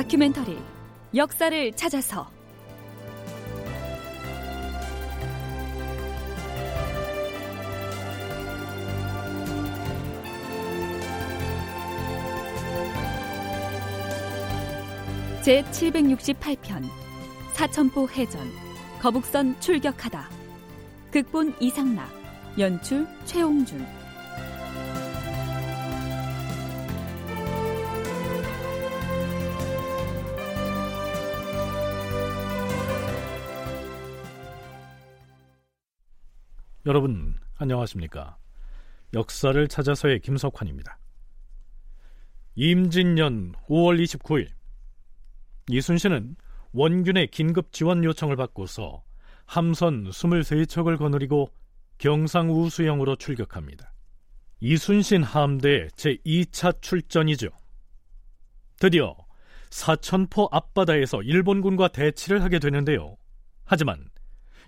다큐멘터리 역사를 찾아서. 제 768편 사천포 해전 거북선 출격하다. 극본 이상락 연출 최홍준 여러분 안녕하십니까? 역사를 찾아서의 김석환입니다. 임진년 5월 29일 이순신은 원균의 긴급 지원 요청을 받고서 함선 23척을 거느리고 경상 우수영으로 출격합니다. 이순신 함대 제2차 출전이죠. 드디어 사천포 앞바다에서 일본군과 대치를 하게 되는데요. 하지만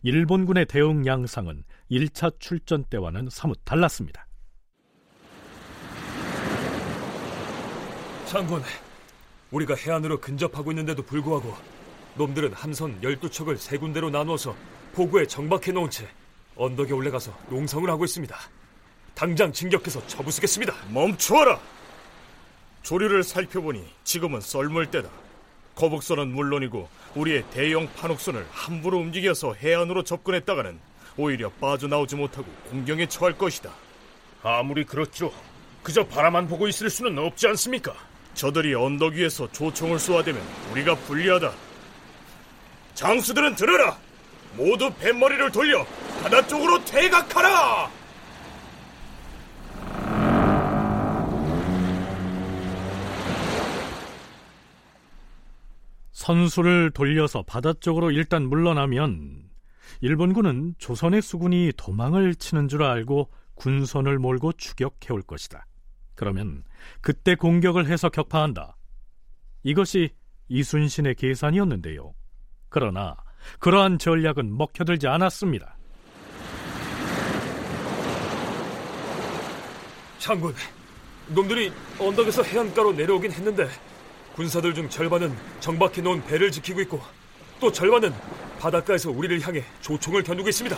일본군의 대응 양상은 1차 출전 때와는 사뭇 달랐습니다. 장군, 우리가 해안으로 근접하고 있는데도 불구하고 놈들은 함선 12척을 세 군데로 나누어서 포구에 정박해 놓은 채 언덕에 올라가서 농성을 하고 있습니다. 당장 진격해서 쳐부수겠습니다. 멈추어라! 조류를 살펴보니 지금은 썰물 때다. 거북선은 물론이고 우리의 대형 판옥선을 함부로 움직여서 해안으로 접근했다가는 오히려 빠져나오지 못하고 공경에 처할 것이다. 아무리 그렇죠. 그저 바라만 보고 있을 수는 없지 않습니까? 저들이 언덕 위에서 조총을 쏘아대면 우리가 불리하다. 장수들은 들으라! 모두 뱃머리를 돌려 바다 쪽으로 퇴각하라! 선수를 돌려서 바다 쪽으로 일단 물러나면 일본군은 조선의 수군이 도망을 치는 줄 알고 군선을 몰고 추격해 올 것이다. 그러면 그때 공격을 해서 격파한다. 이것이 이순신의 계산이었는데요. 그러나 그러한 전략은 먹혀들지 않았습니다. 장군, 놈들이 언덕에서 해안가로 내려오긴 했는데 군사들 중 절반은 정박해 놓은 배를 지키고 있고 또 절반은 바닷가에서 우리를 향해 조총을 겨누고 있습니다.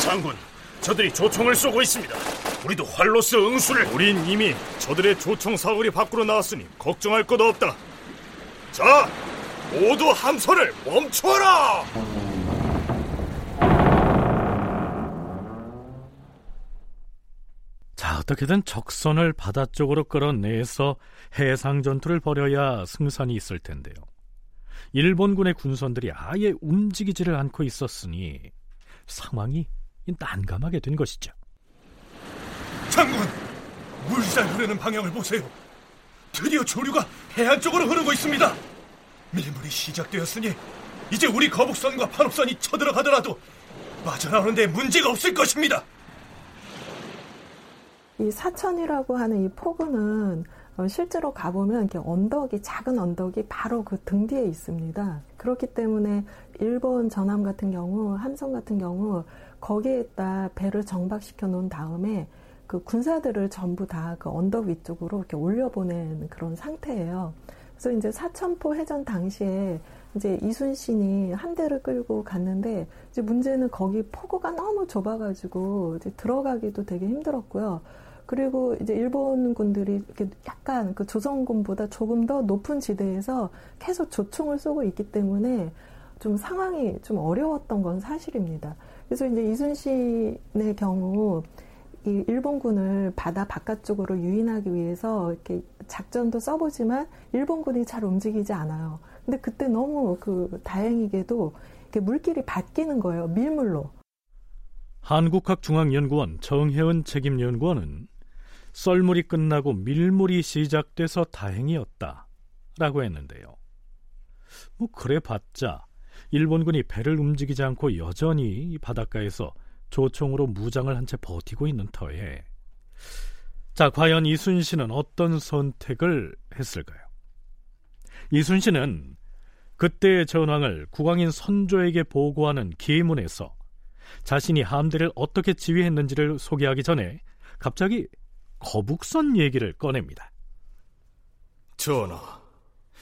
장군, 저들이 조총을 쏘고 있습니다. 우리도 활로서 응수를 우린 이미 저들의 조총 사거리 밖으로 나왔으니 걱정할 것 없다. 자, 모두 함선을 멈춰라! 어떻게든 적선을 바다 쪽으로 끌어내서 해상 전투를 벌여야 승산이 있을 텐데요. 일본군의 군선들이 아예 움직이지를 않고 있었으니 상황이 난감하게 된 것이죠. 장군, 물살 흐르는 방향을 보세요. 드디어 조류가 해안 쪽으로 흐르고 있습니다. 밀물이 시작되었으니 이제 우리 거북선과 판옥선이 쳐들어가더라도 빠져나오는데 문제가 없을 것입니다. 이 사천이라고 하는 이 포구는 어, 실제로 가보면 이렇게 언덕이 작은 언덕이 바로 그 등 뒤에 있습니다. 그렇기 때문에 일본 전함 같은 경우, 함성 같은 경우 거기에다 배를 정박시켜 놓은 다음에 그 군사들을 전부 다 그 언덕 위쪽으로 이렇게 올려보낸 그런 상태예요. 그래서 이제 사천포 해전 당시에 이제 이순신이 한 대를 끌고 갔는데 이제 문제는 거기 포구가 너무 좁아가지고 이제 들어가기도 되게 힘들었고요. 그리고 이제 일본군들이 이렇게 약간 그 조선군보다 조금 더 높은 지대에서 계속 조총을 쏘고 있기 때문에 좀 상황이 좀 어려웠던 건 사실입니다. 그래서 이제 이순신의 경우 이 일본군을 바다 바깥쪽으로 유인하기 위해서 이렇게 작전도 써보지만 일본군이 잘 움직이지 않아요. 근데 그때 너무 그 다행이게도 이렇게 물길이 바뀌는 거예요. 밀물로. 한국학중앙연구원 정혜은 책임연구원은 썰물이 끝나고 밀물이 시작돼서 다행이었다. 라고 했는데요. 뭐, 그래 봤자, 일본군이 배를 움직이지 않고 여전히 바닷가에서 조총으로 무장을 한 채 버티고 있는 터에, 자, 과연 이순신은 어떤 선택을 했을까요? 이순신은 그때의 전황을 국왕인 선조에게 보고하는 기문에서 자신이 함대를 어떻게 지휘했는지를 소개하기 전에 갑자기 거북선 얘기를 꺼냅니다. 전하,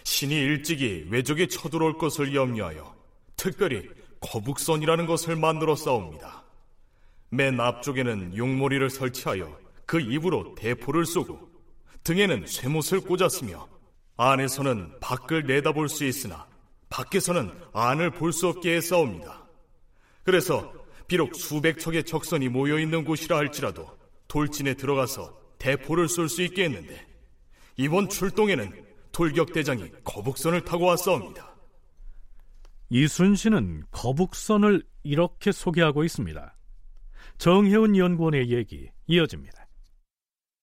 신이 일찍이 외적이 쳐들어올 것을 염려하여 특별히 거북선이라는 것을 만들어 싸웁니다. 맨 앞쪽에는 용머리를 설치하여 그 입으로 대포를 쏘고 등에는 쇠못을 꽂았으며 안에서는 밖을 내다볼 수 있으나 밖에서는 안을 볼 수 없게 싸웁니다. 그래서 비록 수백 척의 적선이 모여 있는 곳이라 할지라도 돌진에 들어가서 대포를 쏠 수 있게 했는데 이번 출동에는 돌격대장이 거북선을 타고 왔사옵니다. 이순신은 거북선을 이렇게 소개하고 있습니다. 정혜운 연구원의 얘기 이어집니다.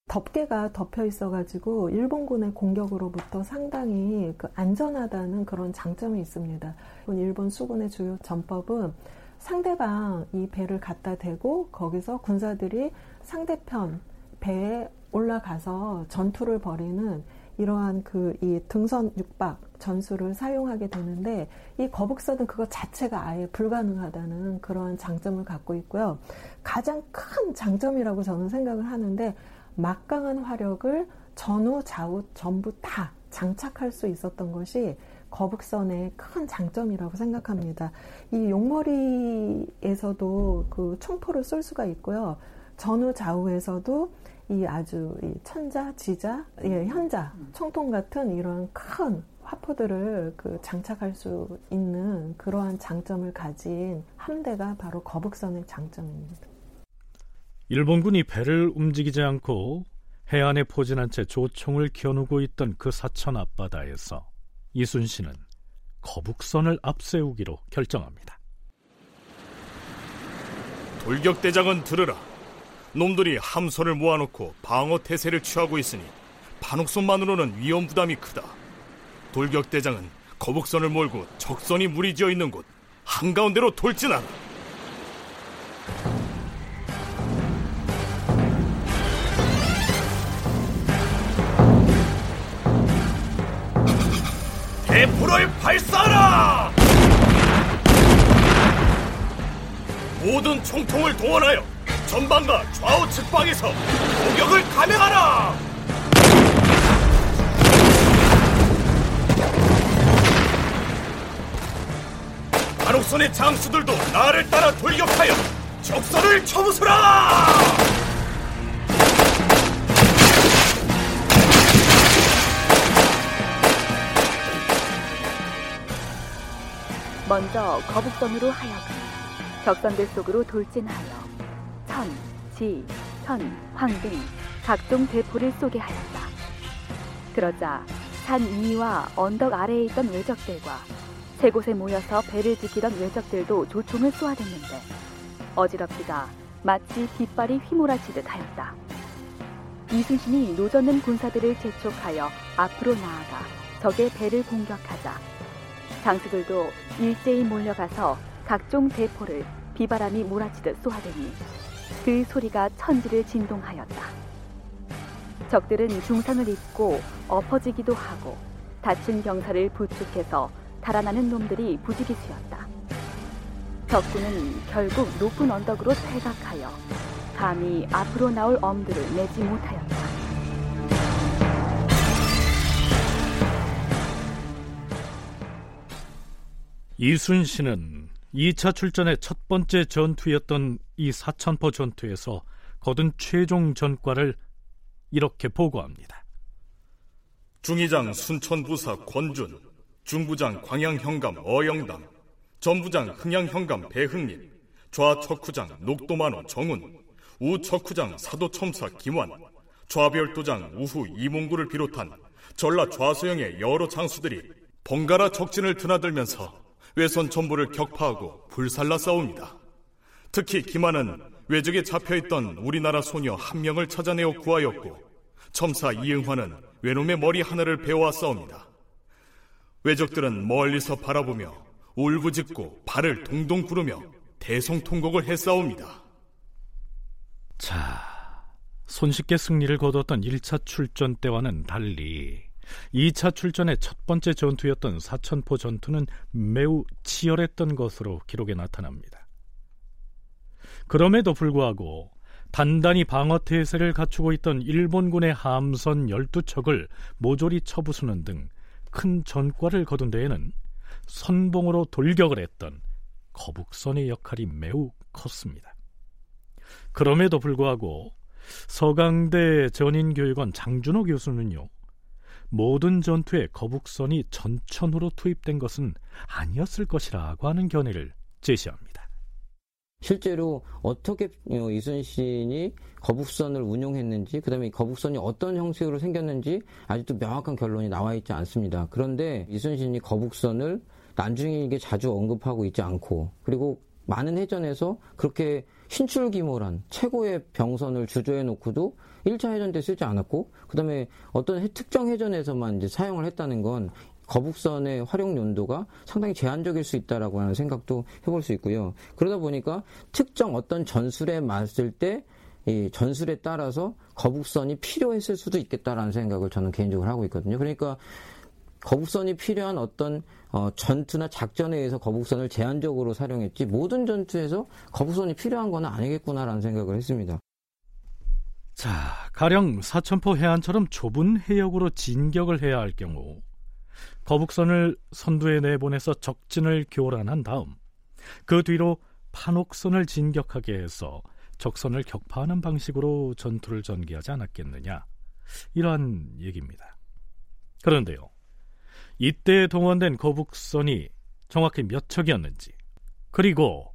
덮개가 덮여 있어가지고 일본군의 공격으로부터 상당히 그 안전하다는 그런 장점이 있습니다. 일본 수군의 주요 전법은 상대방 이 배를 갖다 대고 거기서 군사들이 상대편 배에 올라가서 전투를 벌이는 이러한 그 이 등선 육박 전술을 사용하게 되는데 이 거북선은 그것 자체가 아예 불가능하다는 그러한 장점을 갖고 있고요. 가장 큰 장점이라고 저는 생각을 하는데 막강한 화력을 전후 좌우 전부 다 장착할 수 있었던 것이 거북선의 큰 장점이라고 생각합니다. 이 용머리에서도 그 총포를 쏠 수가 있고요. 전후 좌우에서도 이 아주 이 천자, 지자, 예, 현자, 청통 같은 이런 큰 화포들을 그 장착할 수 있는 그러한 장점을 가진 함대가 바로 거북선의 장점입니다. 일본군이 배를 움직이지 않고 해안에 포진한 채 조총을 겨누고 있던 그 사천 앞바다에서 이순신은 거북선을 앞세우기로 결정합니다. 돌격대장은 들으라. 놈들이 함선을 모아놓고 방어 태세를 취하고 있으니 반옥선만으로는 위험 부담이 크다. 돌격대장은 거북선을 몰고 적선이 무리지어 있는 곳 한가운데로 돌진하라. 대포를 발사하라! 모든 총통을 동원하여 전방과 좌우 측방에서 공격을 감행하라! 한옥선의 장수들도 나를 따라 돌격하여 적선을 쳐부수라! 먼저 거북선으로 하여금 적선들 속으로 돌진하여 천, 지, 현, 황 등 각종 대포를 쏘게 하였다. 그러자 산 위와 언덕 아래에 있던 외적들과 세 곳에 모여서 배를 지키던 외적들도 조총을 쏘아댔는데 어지럽기가 마치 빗발이 휘몰아치듯 하였다. 이순신이 노젓는 군사들을 재촉하여 앞으로 나아가 적의 배를 공격하자 장수들도 일제히 몰려가서 각종 대포를 비바람이 몰아치듯 쏘아대니 그 소리가 천지를 진동하였다. 적들은 중상을 입고 엎어지기도 하고 다친 병사를 부축해서 달아나는 놈들이 부지기수였다. 적군은 결국 높은 언덕으로 퇴각하여 감히 앞으로 나올 엄두를 내지 못하였다. 이순신은 2차 출전의 첫 번째 전투였던 이 사천포 전투에서 거둔 최종 전과를 이렇게 보고합니다. 중의장 순천부사 권준, 중부장 광양현감 어영담, 전부장 흥양현감 배흥림, 좌척후장 녹도만호 정운, 우척후장 사도첨사 김환, 좌별도장 우후 이몽구를 비롯한 전라 좌서영의 여러 장수들이 번갈아 적진을 드나들면서 외선 전부를 격파하고 불살라 싸웁니다. 특히 김한은 외적에 잡혀있던 우리나라 소녀 한 명을 찾아내어 구하였고 첨사 이응화는 외놈의 머리 하나를 베어와 싸웁니다. 외적들은 멀리서 바라보며 울부짖고 발을 동동 구르며 대성통곡을 해싸웁니다. 자, 손쉽게 승리를 거뒀던 1차 출전 때와는 달리 2차 출전의 첫 번째 전투였던 사천포 전투는 매우 치열했던 것으로 기록에 나타납니다. 그럼에도 불구하고 단단히 방어 태세를 갖추고 있던 일본군의 함선 12척을 모조리 쳐부수는 등 큰 전과를 거둔 데에는 선봉으로 돌격을 했던 거북선의 역할이 매우 컸습니다. 그럼에도 불구하고 서강대 전인교육원 장준호 교수는요, 모든 전투에 거북선이 전천후로 투입된 것은 아니었을 것이라고 하는 견해를 제시합니다. 실제로 어떻게 어, 이순신이 거북선을 운용했는지 그다음에 거북선이 어떤 형식으로 생겼는지 아직도 명확한 결론이 나와 있지 않습니다. 그런데 이순신이 거북선을 난중일게 자주 언급하고 있지 않고 그리고 많은 해전에서 그렇게 신출기몰한 최고의 병선을 주저해 놓고도 1차 해전 때 쓰지 않았고 그다음에 어떤 특정 해전에서만 이제 사용을 했다는 건 거북선의 활용 용도가 상당히 제한적일 수 있다라고 하는 생각도 해볼 수 있고요. 그러다 보니까 특정 어떤 전술에 맞을 때 이 전술에 따라서 거북선이 필요했을 수도 있겠다라는 생각을 저는 개인적으로 하고 있거든요. 그러니까 거북선이 필요한 어떤 어, 전투나 작전에 의해서 거북선을 제한적으로 사용했지 모든 전투에서 거북선이 필요한 건 아니겠구나라는 생각을 했습니다. 자, 가령 사천포 해안처럼 좁은 해역으로 진격을 해야 할 경우 거북선을 선두에 내보내서 적진을 교란한 다음 그 뒤로 판옥선을 진격하게 해서 적선을 격파하는 방식으로 전투를 전개하지 않았겠느냐 이러한 얘기입니다. 그런데요. 이때 동원된 거북선이 정확히 몇 척이었는지 그리고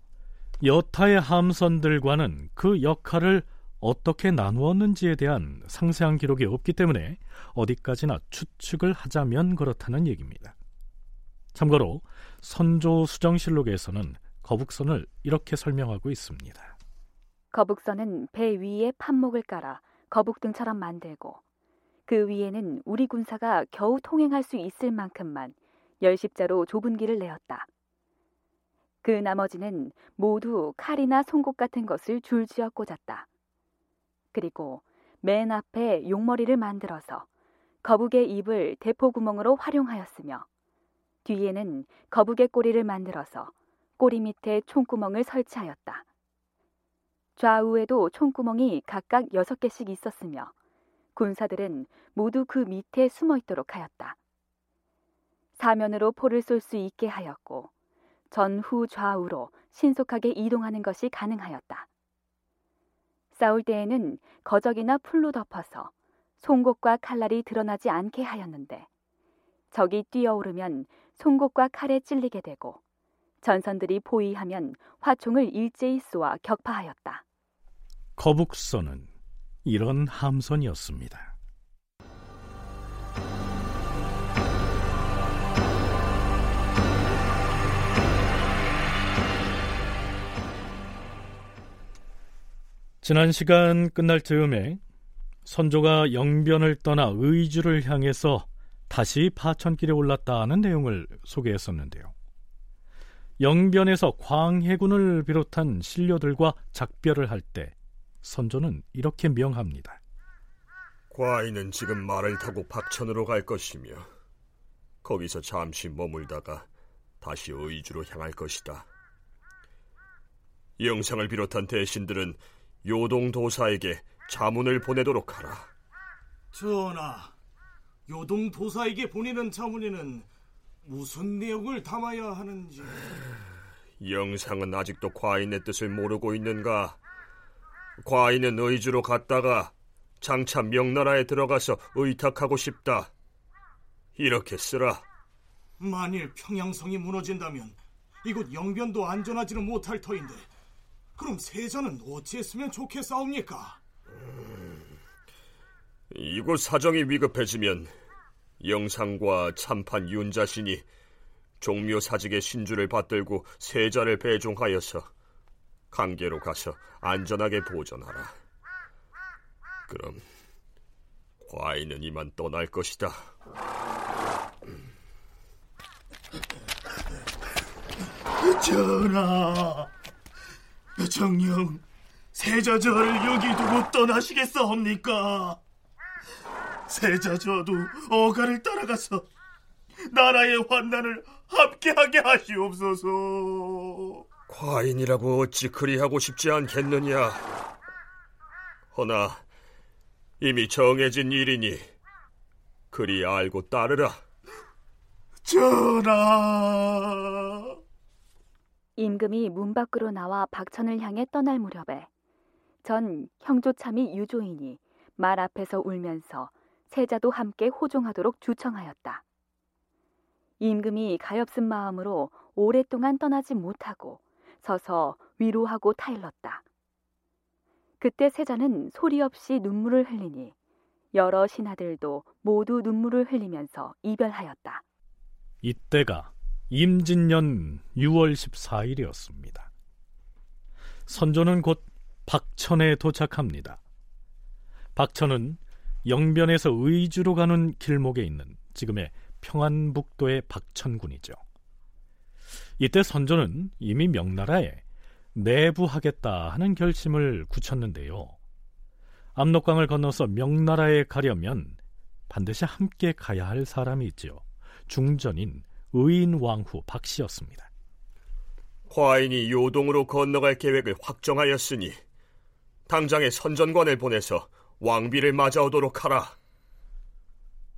여타의 함선들과는 그 역할을 어떻게 나누었는지에 대한 상세한 기록이 없기 때문에 어디까지나 추측을 하자면 그렇다는 얘기입니다. 참고로 선조 수정실록에서는 거북선을 이렇게 설명하고 있습니다. 거북선은 배 위에 판목을 깔아 거북등처럼 만들고 그 위에는 우리 군사가 겨우 통행할 수 있을 만큼만 열십자로 좁은 길을 내었다. 그 나머지는 모두 칼이나 송곳 같은 것을 줄지어 꽂았다. 그리고 맨 앞에 용머리를 만들어서 거북의 입을 대포 구멍으로 활용하였으며 뒤에는 거북의 꼬리를 만들어서 꼬리 밑에 총구멍을 설치하였다. 좌우에도 총구멍이 각각 여섯 개씩 있었으며 군사들은 모두 그 밑에 숨어 있도록 하였다. 사면으로 포를 쏠 수 있게 하였고 전후 좌우로 신속하게 이동하는 것이 가능하였다. 싸울 때에는 거적이나 풀로 덮어서 송곳과 칼날이 드러나지 않게 하였는데 적이 뛰어오르면 송곳과 칼에 찔리게 되고 전선들이 포위하면 화총을 일제히 쏘아 격파하였다. 거북선은 이런 함선이었습니다. 지난 시간 끝날 즈음에 선조가 영변을 떠나 의주를 향해서 다시 파천길에 올랐다는 내용을 소개했었는데요. 영변에서 광해군을 비롯한 신료들과 작별을 할 때 선조는 이렇게 명합니다. 과인은 지금 말을 타고 박천으로 갈 것이며 거기서 잠시 머물다가 다시 의주로 향할 것이다. 영상을 비롯한 대신들은 요동도사에게 자문을 보내도록 하라. 전하, 요동도사에게 보내는 자문에는 무슨 내용을 담아야 하는지... 영상은 아직도 과인의 뜻을 모르고 있는가? 과인은 의주로 갔다가 장차 명나라에 들어가서 의탁하고 싶다. 이렇게 쓰라. 만일 평양성이 무너진다면 이곳 영변도 안전하지는 못할 터인데 그럼 세자는 어찌했으면 좋겠사옵니까? 음, 이곳 사정이 위급해지면 영상과 참판 윤자신이 종묘 사직의 신주를 받들고 세자를 배종하여서 강계로 가서 안전하게 보존하라. 그럼 과인은 이만 떠날 것이다. 전하, 정령 세자 저를 여기 두고 떠나시겠사옵니까? 세자 저도 어가를 따라가서 나라의 환난을 함께하게 하시옵소서. 과인이라고 어찌 그리하고 싶지 않겠느냐? 허나 이미 정해진 일이니 그리 알고 따르라. 전하. 임금이 문 밖으로 나와 박천을 향해 떠날 무렵에 전 형조참이 유조인이 말 앞에서 울면서 세자도 함께 호종하도록 주청하였다. 임금이 가엾은 마음으로 오랫동안 떠나지 못하고 서서 위로하고 타일렀다. 그때 세자는 소리 없이 눈물을 흘리니 여러 신하들도 모두 눈물을 흘리면서 이별하였다. 이때가 임진년 6월 14일이었습니다. 선조는 곧 박천에 도착합니다. 박천은 영변에서 의주로 가는 길목에 있는 지금의 평안북도의 박천군이죠. 이때 선조는 이미 명나라에 내부하겠다 하는 결심을 굳혔는데요. 압록강을 건너서 명나라에 가려면 반드시 함께 가야 할 사람이 있죠. 중전인 의인왕후 박씨였습니다. 과인이 요동으로 건너갈 계획을 확정하였으니 당장에 선전관을 보내서 왕비를 맞아오도록 하라.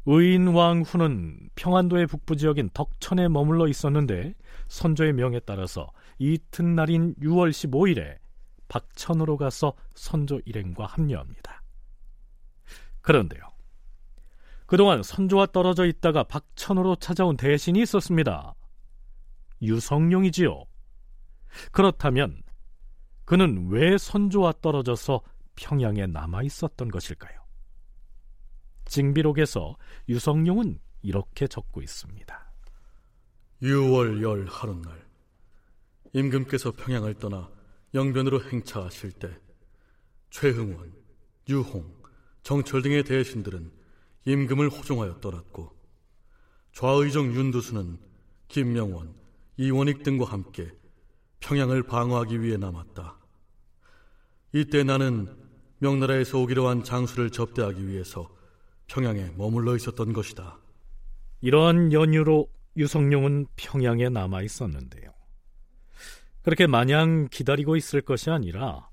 의인왕후는 평안도의 북부 지역인 덕천에 머물러 있었는데 선조의 명에 따라서 이튿날인 6월 15일에 박천으로 가서 선조 일행과 합류합니다. 그런데요. 그동안 선조와 떨어져 있다가 박천으로 찾아온 대신이 있었습니다. 유성룡이지요. 그렇다면 그는 왜 선조와 떨어져서 평양에 남아 있었던 것일까요? 징비록에서 유성룡은 이렇게 적고 있습니다. 6월 열 하룻날 임금께서 평양을 떠나 영변으로 행차하실 때 최흥원, 유홍, 정철 등의 대신들은 임금을 호종하여 떠났고 좌의정 윤두수는 김명원, 이원익 등과 함께 평양을 방어하기 위해 남았다. 이때 나는 명나라에서 오기로 한 장수를 접대하기 위해서 평양에 머물러 있었던 것이다. 이러한 연유로 유성룡은 평양에 남아 있었는데요. 그렇게 마냥 기다리고 있을 것이 아니라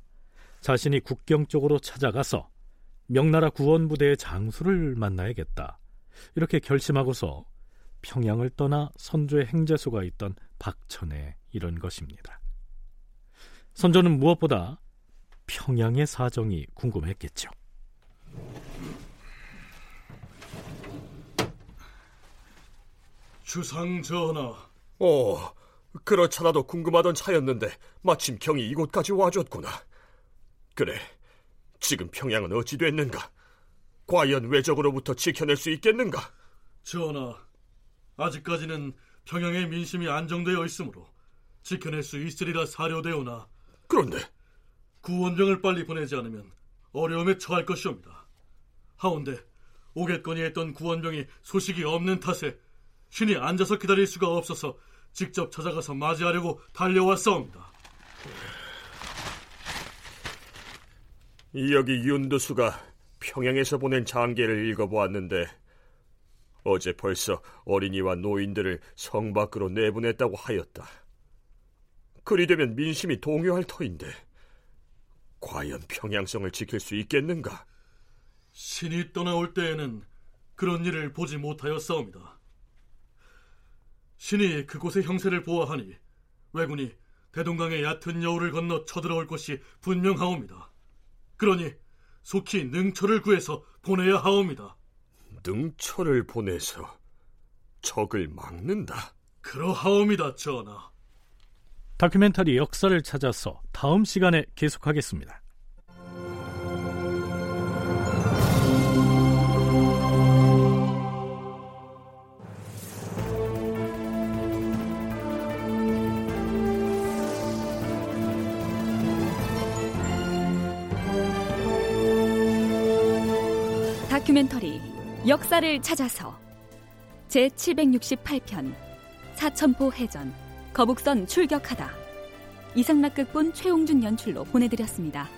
자신이 국경 쪽으로 찾아가서 명나라 구원부대의 장수를 만나야겠다. 이렇게 결심하고서 평양을 떠나 선조의 행제소가 있던 박천에 이른 것입니다. 선조는 무엇보다 평양의 사정이 궁금했겠죠. 주상 전하. 어, 그렇잖아도 궁금하던 차였는데 마침 경이 이곳까지 와줬구나. 그래, 지금 평양은 어찌 됐는가? 과연 외적으로부터 지켜낼 수 있겠는가? 전하, 아직까지는 평양의 민심이 안정되어 있으므로 지켜낼 수 있으리라 사료되오나 그런데 구원병을 빨리 보내지 않으면 어려움에 처할 것이옵니다. 하온데 오겠거니 했던 구원병이 소식이 없는 탓에 신이 앉아서 기다릴 수가 없어서 직접 찾아가서 맞이하려고 달려왔사옵니다. 여기 윤두수가 평양에서 보낸 장계를 읽어보았는데 어제 벌써 어린이와 노인들을 성 밖으로 내보냈다고 하였다. 그리 되면 민심이 동요할 터인데 과연 평양성을 지킬 수 있겠는가? 신이 떠나올 때에는 그런 일을 보지 못하였사옵니다. 신이 그곳의 형세를 보아하니 왜군이 대동강의 얕은 여우를 건너 쳐들어올 것이 분명하옵니다. 그러니 속히 능초를 구해서 보내야 하옵니다. 능초를 보내서 적을 막는다? 그러하옵니다, 전하. 다큐멘터리 역사를 찾아서 다음 시간에 계속하겠습니다. 역사를 찾아서 제 768편 사천포 해전 거북선 출격하다 이상락극본 최홍준 연출로 보내드렸습니다.